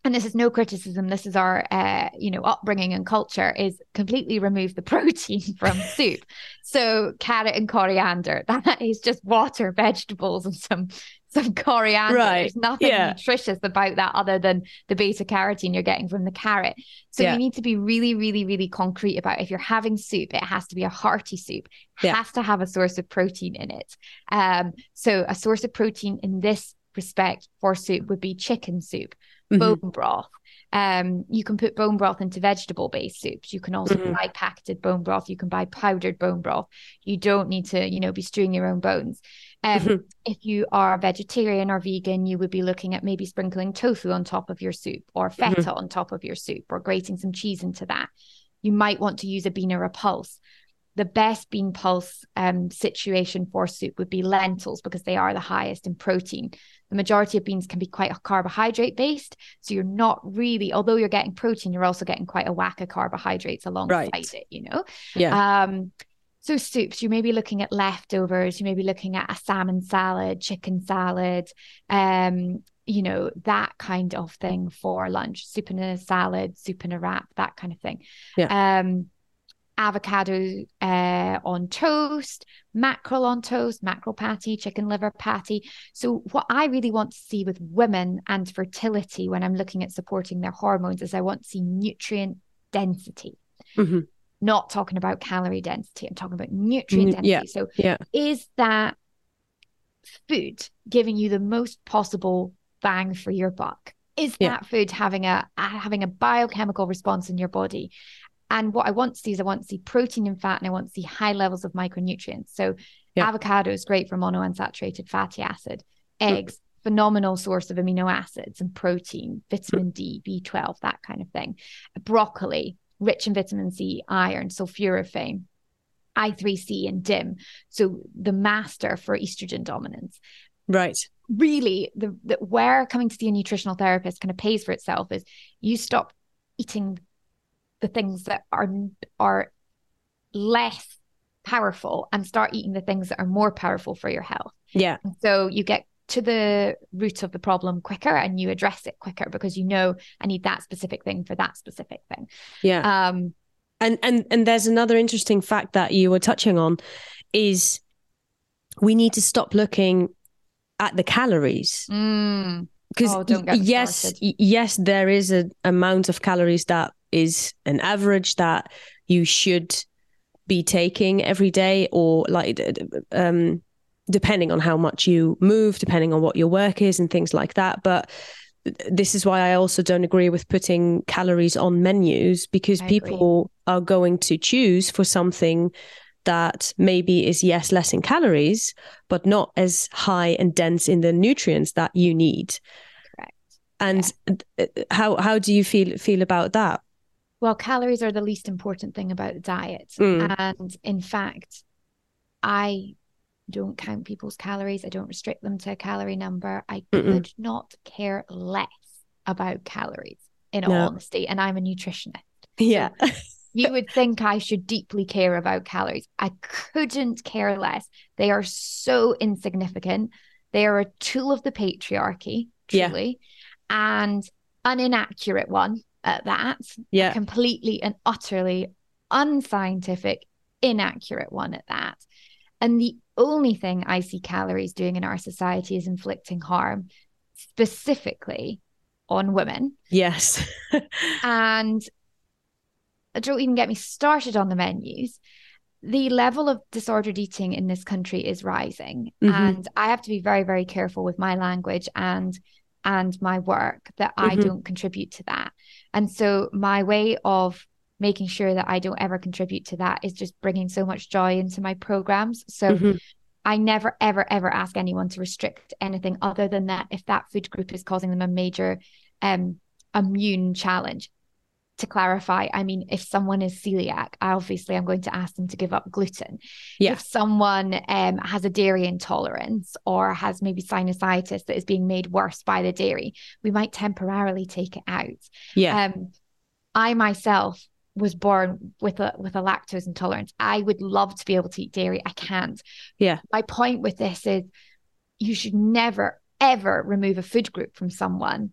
B: and this is no criticism this is our uh, you know upbringing and culture is completely remove the protein from soup so carrot and coriander that is just water vegetables and some some coriander right. there's nothing yeah. nutritious about that other than the beta carotene you're getting from the carrot so yeah. you need to be really really really concrete about if you're having soup it has to be a hearty soup it yeah. has to have a source of protein in it um so a source of protein in this respect for soup would be chicken soup mm-hmm. bone broth. Um, you can put bone broth into vegetable based soups. You can also mm-hmm. buy packaged bone broth. You can buy powdered bone broth. You don't need to, you know, be stewing your own bones. Um, mm-hmm. If you are vegetarian or vegan, you would be looking at maybe sprinkling tofu on top of your soup or mm-hmm. feta on top of your soup or grating some cheese into that. You might want to use a bean or a pulse the best bean pulse um, situation for soup would be lentils because they are the highest in protein. The majority of beans can be quite carbohydrate based. So you're not really, although you're getting protein, you're also getting quite a whack of carbohydrates alongside right. it, you know?
A: Yeah.
B: Um, so soups, you may be looking at leftovers, you may be looking at a salmon salad, chicken salad, um, you know, that kind of thing for lunch, soup in a salad, soup in a wrap, that kind of thing.
A: Yeah.
B: Um, avocado uh, on toast, mackerel on toast, mackerel patty, chicken liver patty. So, what I really want to see with women and fertility when I'm looking at supporting their hormones is I want to see nutrient density. Mm-hmm. Not talking about calorie density, I'm talking about nutrient density.
A: Yeah.
B: So,
A: yeah.
B: is that food giving you the most possible bang for your buck? Is yeah. that food having a having a biochemical response in your body? And what I want to see is I want to see protein and fat and I want to see high levels of micronutrients. So
A: Yeah.
B: Avocado is great for monounsaturated fatty acid. Eggs, mm. phenomenal source of amino acids and protein, vitamin D, B12, that kind of thing. Broccoli, rich in vitamin C, iron, sulforaphane. I3C and DIM. So the master for estrogen dominance.
A: Right.
B: Really, the, the where coming to see a nutritional therapist kind of pays for itself is you stop eating the things that are are less powerful and start eating the things that are more powerful for your health.
A: Yeah.
B: And so you get to the root of the problem quicker and you address it quicker because you know I need that specific thing for that specific thing.
A: Yeah. Um and and and there's another interesting fact that you were touching on is we need to stop looking at the calories.
B: Mm.
A: Because oh, yes, started. yes, there is an amount of calories that is an average that you should be taking every day, or like um, depending on how much you move, depending on what your work is, and things like that. But this is why I also don't agree with putting calories on menus because I people agree. are going to choose for something that maybe is yes less in calories but not as high and dense in the nutrients that you need
B: correct
A: and yeah. how how do you feel feel about that
B: well calories are the least important thing about diet mm. and in fact i don't count people's calories. I don't restrict them to a calorie number. I Mm-mm. could not care less about calories, in all no. honesty. And I'm a nutritionist.
A: Yeah.
B: So you would think I should deeply care about calories. I couldn't care less. They are so insignificant. They are a tool of the patriarchy, truly, yeah. and an inaccurate one at that.
A: Yeah.
B: completely and utterly unscientific, inaccurate one at that. And the only thing I see calories doing in our society is inflicting harm, specifically on women.
A: Yes.
B: and don't even get me started on the menus. The level of disordered eating in this country is rising. Mm-hmm. And I have to be very, very careful with my language and and my work that mm-hmm. I don't contribute to that. And so my way of making sure that I don't ever contribute to that is just bringing so much joy into my programs. So mm-hmm. I never, ever, ever ask anyone to restrict anything other than that if that food group is causing them a major um, immune challenge. To clarify, I mean, if someone is celiac, obviously I'm going to ask them to give up gluten.
A: Yeah.
B: If someone um, has a dairy intolerance or has maybe sinusitis that is being made worse by the dairy, we might temporarily take it out.
A: Yeah.
B: Um, I myself was born with a with a lactose intolerance. I would love to be able to eat dairy. I can't.
A: Yeah.
B: My point with this is you should never ever remove a food group from someone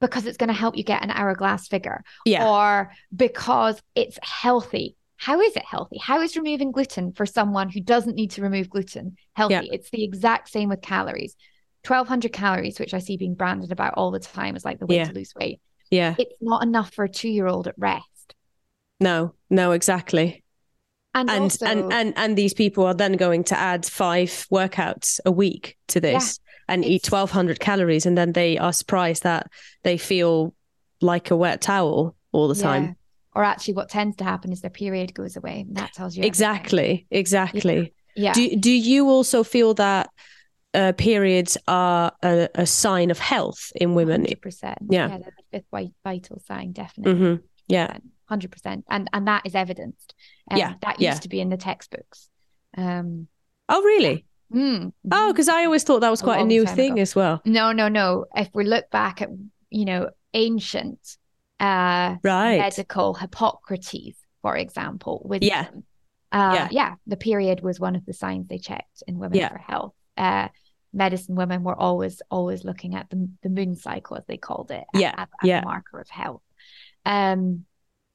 B: because it's going to help you get an hourglass figure
A: yeah.
B: or because it's healthy. How is it healthy? How is removing gluten for someone who doesn't need to remove gluten healthy? Yeah. It's the exact same with calories. 1200 calories, which I see being branded about all the time as like the way
A: yeah.
B: to lose weight.
A: Yeah.
B: It's not enough for a two year old at rest.
A: No, no, exactly.
B: And
A: and,
B: also,
A: and and and these people are then going to add five workouts a week to this yeah, and eat 1200 calories and then they are surprised that they feel like a wet towel all the yeah. time
B: or actually what tends to happen is their period goes away and that tells you
A: exactly
B: everything.
A: exactly
B: yeah.
A: do, do you also feel that uh, periods are a, a, sign of health in women
B: 100%
A: yeah,
B: yeah they're the fifth vital sign definitely
A: mm-hmm. yeah
B: 100% and and that is evidenced
A: um, yeah
B: that
A: used
B: yeah. to be in the textbooks um
A: oh really
B: mm.
A: oh because i always thought that was quite a, a new thing
B: ago.
A: as well
B: no no no if we look back at you know ancient uh
A: right
B: medical hippocrates for example with
A: yeah
B: uh, yeah. yeah the period was one of the signs they checked in women
A: yeah.
B: for health uh medicine women were always always looking at the, the moon cycle as they called it
A: yeah yeah.
B: a marker of health um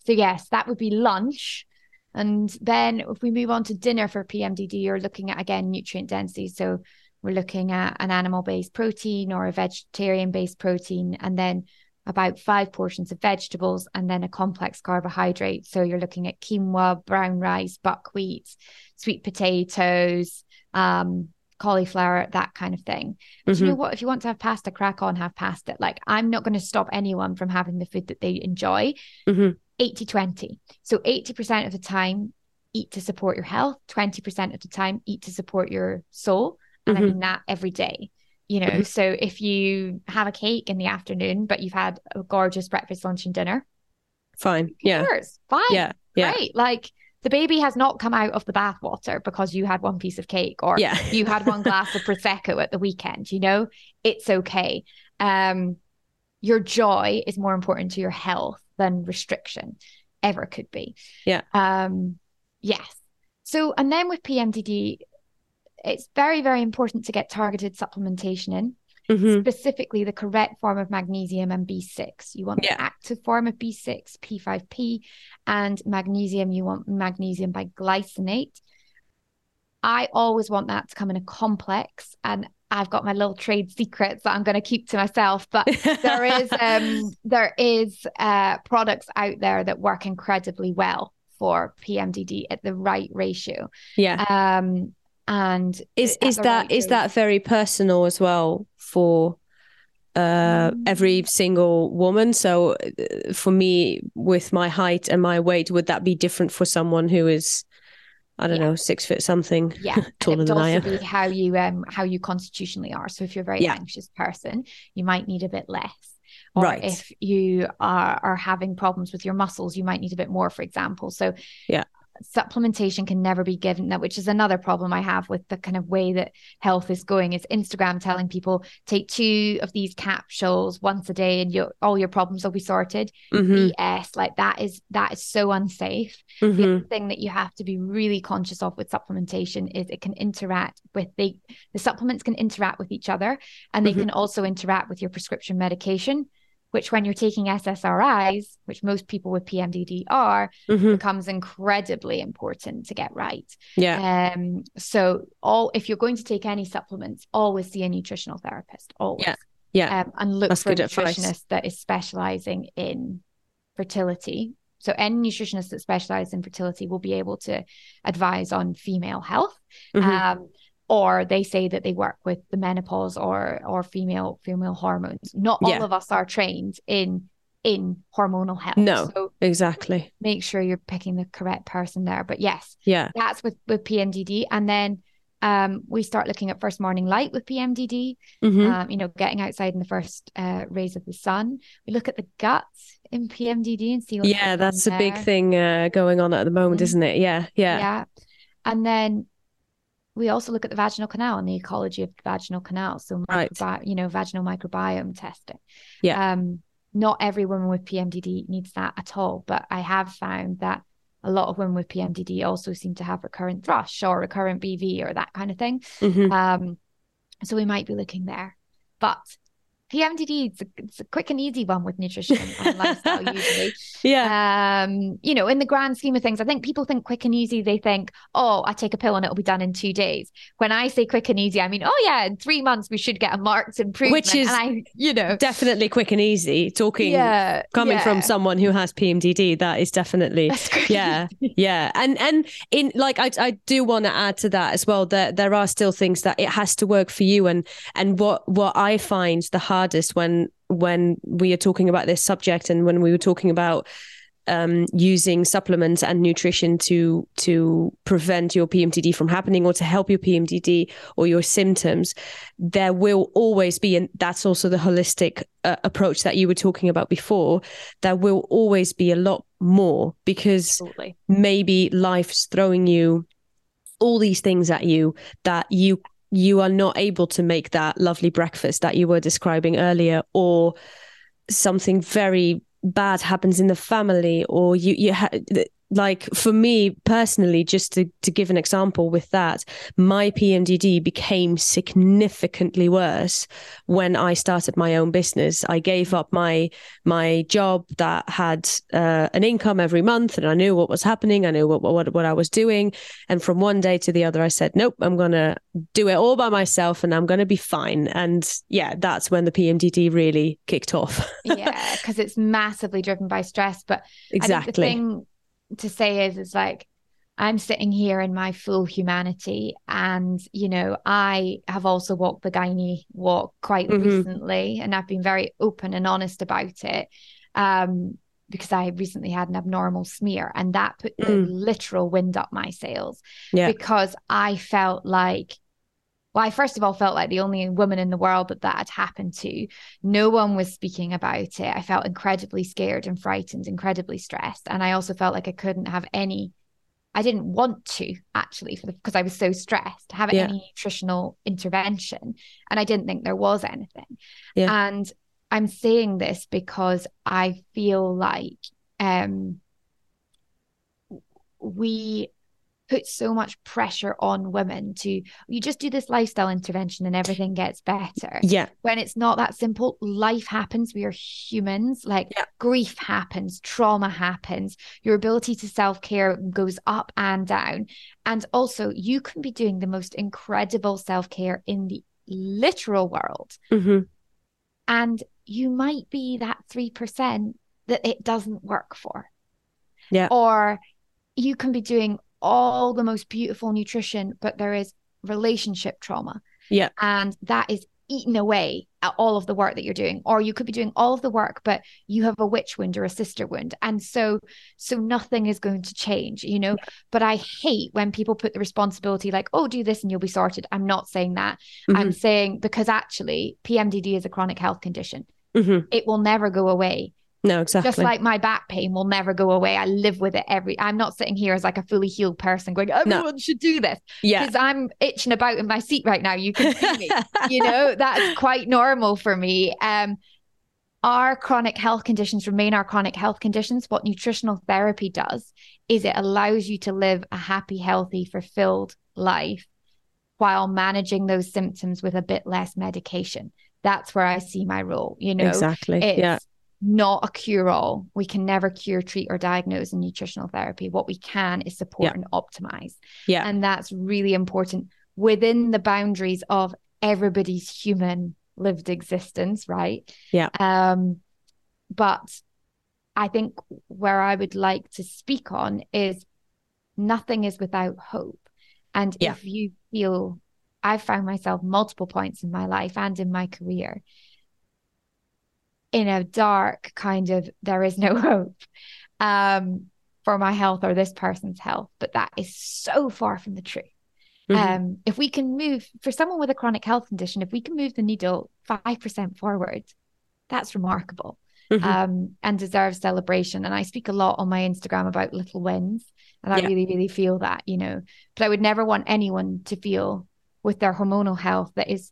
B: so, yes, that would be lunch. And then if we move on to dinner for PMDD, you're looking at again nutrient density. So, we're looking at an animal based protein or a vegetarian based protein, and then about five portions of vegetables and then a complex carbohydrate. So you're looking at quinoa, brown rice, buckwheat, sweet potatoes, um, cauliflower, that kind of thing. Mm-hmm. you know what? If you want to have pasta, crack on, have pasta. Like I'm not going to stop anyone from having the food that they enjoy.
A: Mm-hmm.
B: 80 20. So 80% of the time, eat to support your health, 20% of the time, eat to support your soul. And mm-hmm. I mean that every day. You know, mm-hmm. so if you have a cake in the afternoon, but you've had a gorgeous breakfast, lunch, and dinner,
A: fine. Yeah. Of course.
B: Fine.
A: Yeah. Yeah.
B: Right. Like the baby has not come out of the bathwater because you had one piece of cake or yeah. you had one glass of prosecco at the weekend. You know, it's okay. Um, your joy is more important to your health than restriction ever could be.
A: Yeah.
B: Um, yes. So, and then with PMDD, it's very, very important to get targeted supplementation in. Mm-hmm. Specifically, the correct form of magnesium and B6. You want yeah. the active form of B6, P5P, and magnesium, you want magnesium bisglycinate. I always want that to come in a complex. And I've got my little trade secrets that I'm going to keep to myself. But there is um, there is uh, products out there that work incredibly well for PMDD at the right ratio.
A: Yeah.
B: Um, and
A: is is that right is that very personal as well for uh, mm. every single woman? So uh, for me, with my height and my weight, would that be different for someone who is I don't yeah. know, six foot something.
B: Yeah,
A: taller than I am.
B: Be how you um how you constitutionally are. So if you're a very yeah. anxious person, you might need a bit less. Or right. if you are are having problems with your muscles, you might need a bit more, for example. So
A: yeah,
B: supplementation can never be given that which is another problem i have with the kind of way that health is going is instagram telling people take two of these capsules once a day and your all your problems will be sorted mm-hmm. bs like that is that is so unsafe mm-hmm. the thing that you have to be really conscious of with supplementation is it can interact with the the supplements can interact with each other and they mm-hmm. can also interact with your prescription medication which when you're taking SSRIs, which most people with PMDD are, mm-hmm. becomes incredibly important to get right.
A: Yeah.
B: Um. So all if you're going to take any supplements, always see a nutritional therapist. Always.
A: Yeah. Yeah.
B: Um, and look That's for a nutritionist advice. that is specializing in fertility. So any nutritionist that specializes in fertility will be able to advise on female health. Mm-hmm. Um, or they say that they work with the menopause or or female female hormones. Not all yeah. of us are trained in in hormonal health.
A: No, so exactly.
B: Make sure you're picking the correct person there. But yes,
A: yeah,
B: that's with with PMDD, and then um, we start looking at first morning light with PMDD. Mm-hmm. Um, you know, getting outside in the first uh, rays of the sun. We look at the gut in PMDD and see.
A: yeah, that's a there. big thing uh, going on at the moment, mm-hmm. isn't it? Yeah, yeah,
B: yeah. And then we also look at the vaginal canal and the ecology of the vaginal canal. So, right. you know, vaginal microbiome testing.
A: Yeah.
B: Um, not every woman with PMDD needs that at all, but I have found that a lot of women with PMDD also seem to have recurrent thrush or recurrent BV or that kind of thing. Mm-hmm. Um, so we might be looking there. But PMDD, it's a, it's a quick and easy one with nutrition and lifestyle usually.
A: Yeah.
B: Um, you know, in the grand scheme of things, I think people think quick and easy, they think, oh, I take a pill and it'll be done in two days. When I say quick and easy, I mean, oh yeah, in three months we should get a marked improvement.
A: Which is,
B: I, you know,
A: definitely quick and easy. Talking, yeah, coming yeah. from someone who has PMDD, that is definitely, yeah, yeah. And and in like, I I do want to add to that as well. That there are still things that it has to work for you, and and what what I find the hard hardest when when we are talking about this subject and when we were talking about um, using supplements and nutrition to to prevent your PMDD from happening or to help your PMDD or your symptoms, there will always be, and that's also the holistic uh, approach that you were talking about before. There will always be a lot more because Absolutely. maybe life's throwing you all these things at you that you you are not able to make that lovely breakfast that you were describing earlier or something very bad happens in the family or you you ha- like for me personally just to, to give an example with that my pmdd became significantly worse when i started my own business. I gave up my my job that had uh, an income every month and i knew what was happening. I knew what, what what i was doing. And from one day to the other i said nope i'm gonna do it all by myself and i'm gonna be fine. And yeah that's when the pmdd really kicked off.
B: Yeah because it's massively driven by stress. But
A: exactly
B: to say is is like I'm sitting here in my full humanity. And, you know, I have also walked the gynae walk quite mm-hmm. recently and I've been very open and honest about it. Um, because I recently had an abnormal smear and that put the
A: Mm.
B: literal wind up my sails
A: Yeah.
B: because I felt like well, I first of all felt like the only woman in the world that that had happened to. No one was speaking about it. I felt incredibly scared and frightened, incredibly stressed. And I also felt like I couldn't have any, I didn't want to actually, because I was so stressed, have
A: Yeah.
B: any nutritional intervention. And I didn't think there was anything.
A: Yeah.
B: And I'm saying this because I feel like um, we put so much pressure on women to you just do this lifestyle intervention and everything gets better
A: Yeah.
B: when it's not that simple life happens we are humans like
A: Yeah.
B: grief happens trauma happens your ability to self-care goes up and down and also you can be doing the most incredible self-care in the literal world
A: hmm
B: and you might be that 3% that it doesn't work for.
A: Yeah.
B: Or you can be doing all the most beautiful nutrition, but there is relationship trauma.
A: Yeah.
B: And that is eaten away at all of the work that you're doing. Or you could be doing all of the work, but you have a witch wound or a sister wound. And so so nothing is going to change, you know. But I hate when people put the responsibility like, oh, do this and you'll be sorted. I'm not saying that. I'm saying because actually PMDD is a chronic health condition.
A: hmm
B: It will never go away.
A: No, exactly.
B: Just like my back pain will never go away. I live with it every I'm not sitting here as like a fully healed person going, everyone should do this.
A: yeah.
B: Because I'm itching about in my seat right now. You can see me. you know, that's quite normal for me. Um our chronic health conditions remain our chronic health conditions. What nutritional therapy does is it allows you to live a happy, healthy, fulfilled life while managing those symptoms with a bit less medication. That's where I see my role. You know,
A: exactly.
B: it's
A: yeah.
B: Not a cure all. We can never cure, treat, or diagnose in nutritional therapy. What we can is support
A: Yeah.
B: and optimize.
A: Yeah.
B: And that's really important within the boundaries of everybody's human lived existence, right?
A: Yeah.
B: Um, but I think where I would like to speak on is nothing is without hope. And
A: Yeah.
B: if you feel, I've found myself multiple points in my life and in my career in a dark kind of there is no hope um, for my health or this person's health, but that is so far from the truth.
A: Mhm.
B: Um, if we can move for someone with a chronic health condition, if we can move the needle five percent forward, that's remarkable
A: Mhm.
B: um, and deserves celebration. And I speak a lot on my Instagram about little wins, and I
A: Yeah.
B: really, really feel that, you know. But I would never want anyone to feel with their hormonal health that is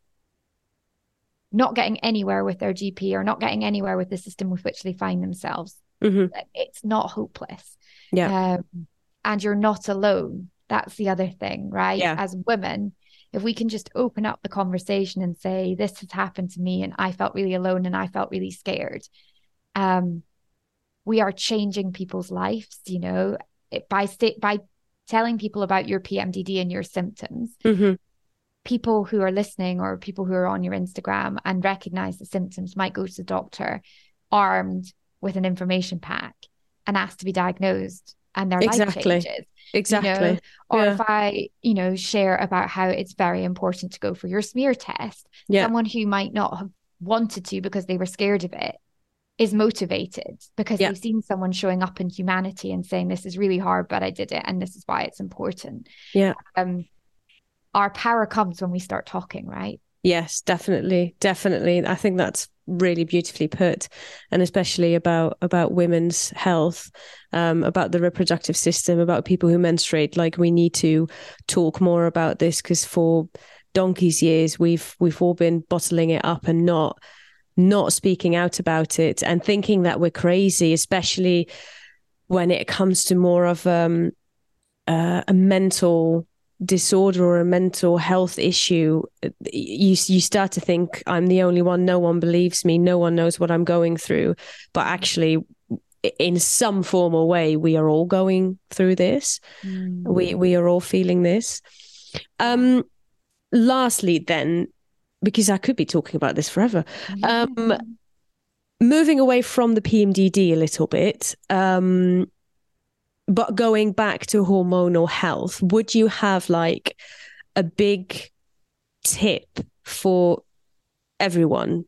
B: not getting anywhere with their GP or not getting anywhere with the system with which they find themselves.
A: Mhm.
B: It's not hopeless.
A: Yeah.
B: Um, and you're not alone. That's the other thing, right?
A: Yeah.
B: As women, if we can just open up the conversation and say, this has happened to me and I felt really alone and I felt really scared. Um, we are changing people's lives, you know, it, by sta- by telling people about your PMDD and your symptoms.
A: Mhm.
B: People who are listening or people who are on your Instagram and recognize the symptoms might go to the doctor armed with an information pack and ask to be diagnosed and their
A: Exactly.
B: life changes
A: Exactly.
B: you know? or
A: Yeah.
B: if i you know share about how it's very important to go for your smear test
A: Yeah.
B: someone who might not have wanted to because they were scared of it is motivated because
A: Yeah.
B: they've seen someone showing up in humanity and saying this is really hard but i did it and this is why it's important
A: Yeah.
B: um our power comes when we start talking right
A: Yes, definitely, definitely. I think that's really beautifully put, and especially about about women's health, um, about the reproductive system, about people who menstruate. Like we need to talk more about this because for donkey's years we've we've all been bottling it up and not not speaking out about it and thinking that we're crazy, especially when it comes to more of um, uh, a mental disorder or a mental health issue you you start to think i'm the only one. No one believes me. No one knows what i'm going through. But actually in some form or way we are all going through this. We we are all feeling this. Um lastly then because i could be talking about this forever um moving away from the pmdd a little bit um but going back to hormonal health, would you have like a big tip for everyone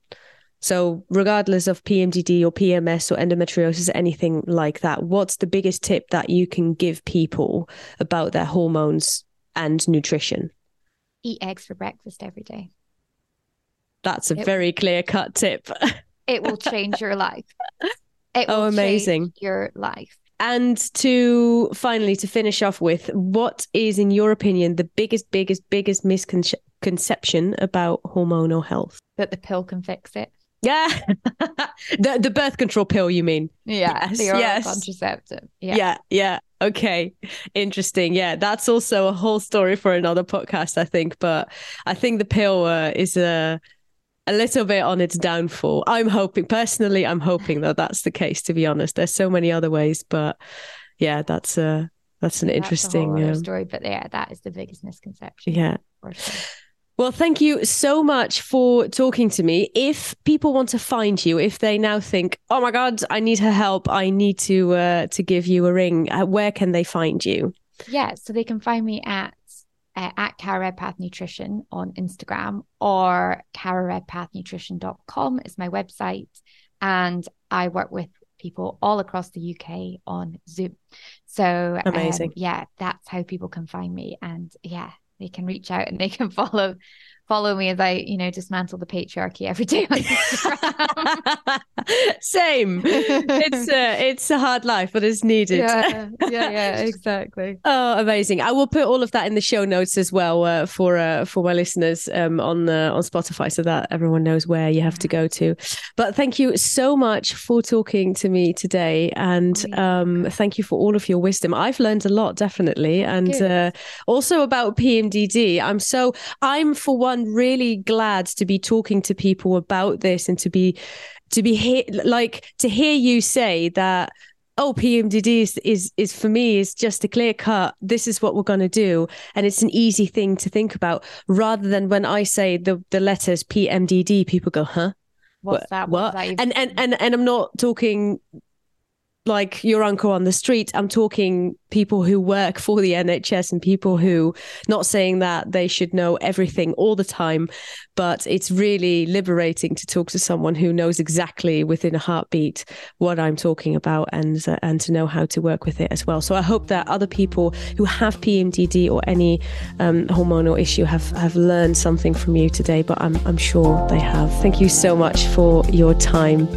A: So, regardless of PMDD or PMS or endometriosis, anything like that, what's the biggest tip that you can give people about their hormones and nutrition?
B: Eat eggs for breakfast every day.
A: That's a it, very clear cut tip.
B: it will change your life. It oh,
A: amazing.
B: your life.
A: And to finally to finish off with, what is, in your opinion, the biggest, biggest, biggest misconception about hormonal health?
B: That the pill can fix it.
A: Yeah, the the birth control pill. You mean?
B: Yeah, yes, the oral yes. contraceptive.
A: Yeah. yeah, yeah. Okay, interesting. Yeah, that's also a whole story for another podcast, I think. But I think the pill uh, is a a little bit on its downfall. I'm hoping, personally, I'm hoping that that's the case. To be honest, there's so many other ways, but yeah, that's a that's an that's interesting
B: um, story. But yeah, that is the biggest misconception.
A: Yeah. Well, thank you so much for talking to me. If people want to find you, if they now think, "Oh my God, I need her help. I need to uh, to give you a ring," uh, where can they find you?
B: Yeah, so they can find me at uh, at Cara Redpath Nutrition on Instagram or cararedpathnutrition.com is my website. And I work with people all across the UK on Zoom. So
A: amazing. Um,
B: yeah, that's how people can find me. And yeah, they can reach out and they can follow follow me as I, you know, dismantle the patriarchy every day on
A: Same. It's a it's a hard life, but it's needed.
B: Yeah, yeah, yeah, exactly.
A: oh, amazing! I will put all of that in the show notes as well uh, for uh, for my listeners um, on uh, on Spotify, so that everyone knows where you have to go to. But thank you so much for talking to me today, and um, thank you for all of your wisdom. I've learned a lot, definitely, and uh, also about PMDD. I'm so I'm for one I'm really glad to be talking to people about this and to be to be here like to hear you say that oh pmdd is, is is for me is just a clear cut this is what we're going to do and it's an easy thing to think about rather than when i say the the letters pmdd people go huh?
B: What's that?
A: What, that and and and and i'm not talking like your uncle on the street. I'm talking people who work for the NHS and people who, not saying that they should know everything all the time, but it's really liberating to talk to someone who knows exactly within a heartbeat what I'm talking about and uh, and to know how to work with it as well. So I hope that other people who have PMDD or any um, hormonal issue have have learned something from you today. But I'm I'm sure they have. Thank you so much for your time.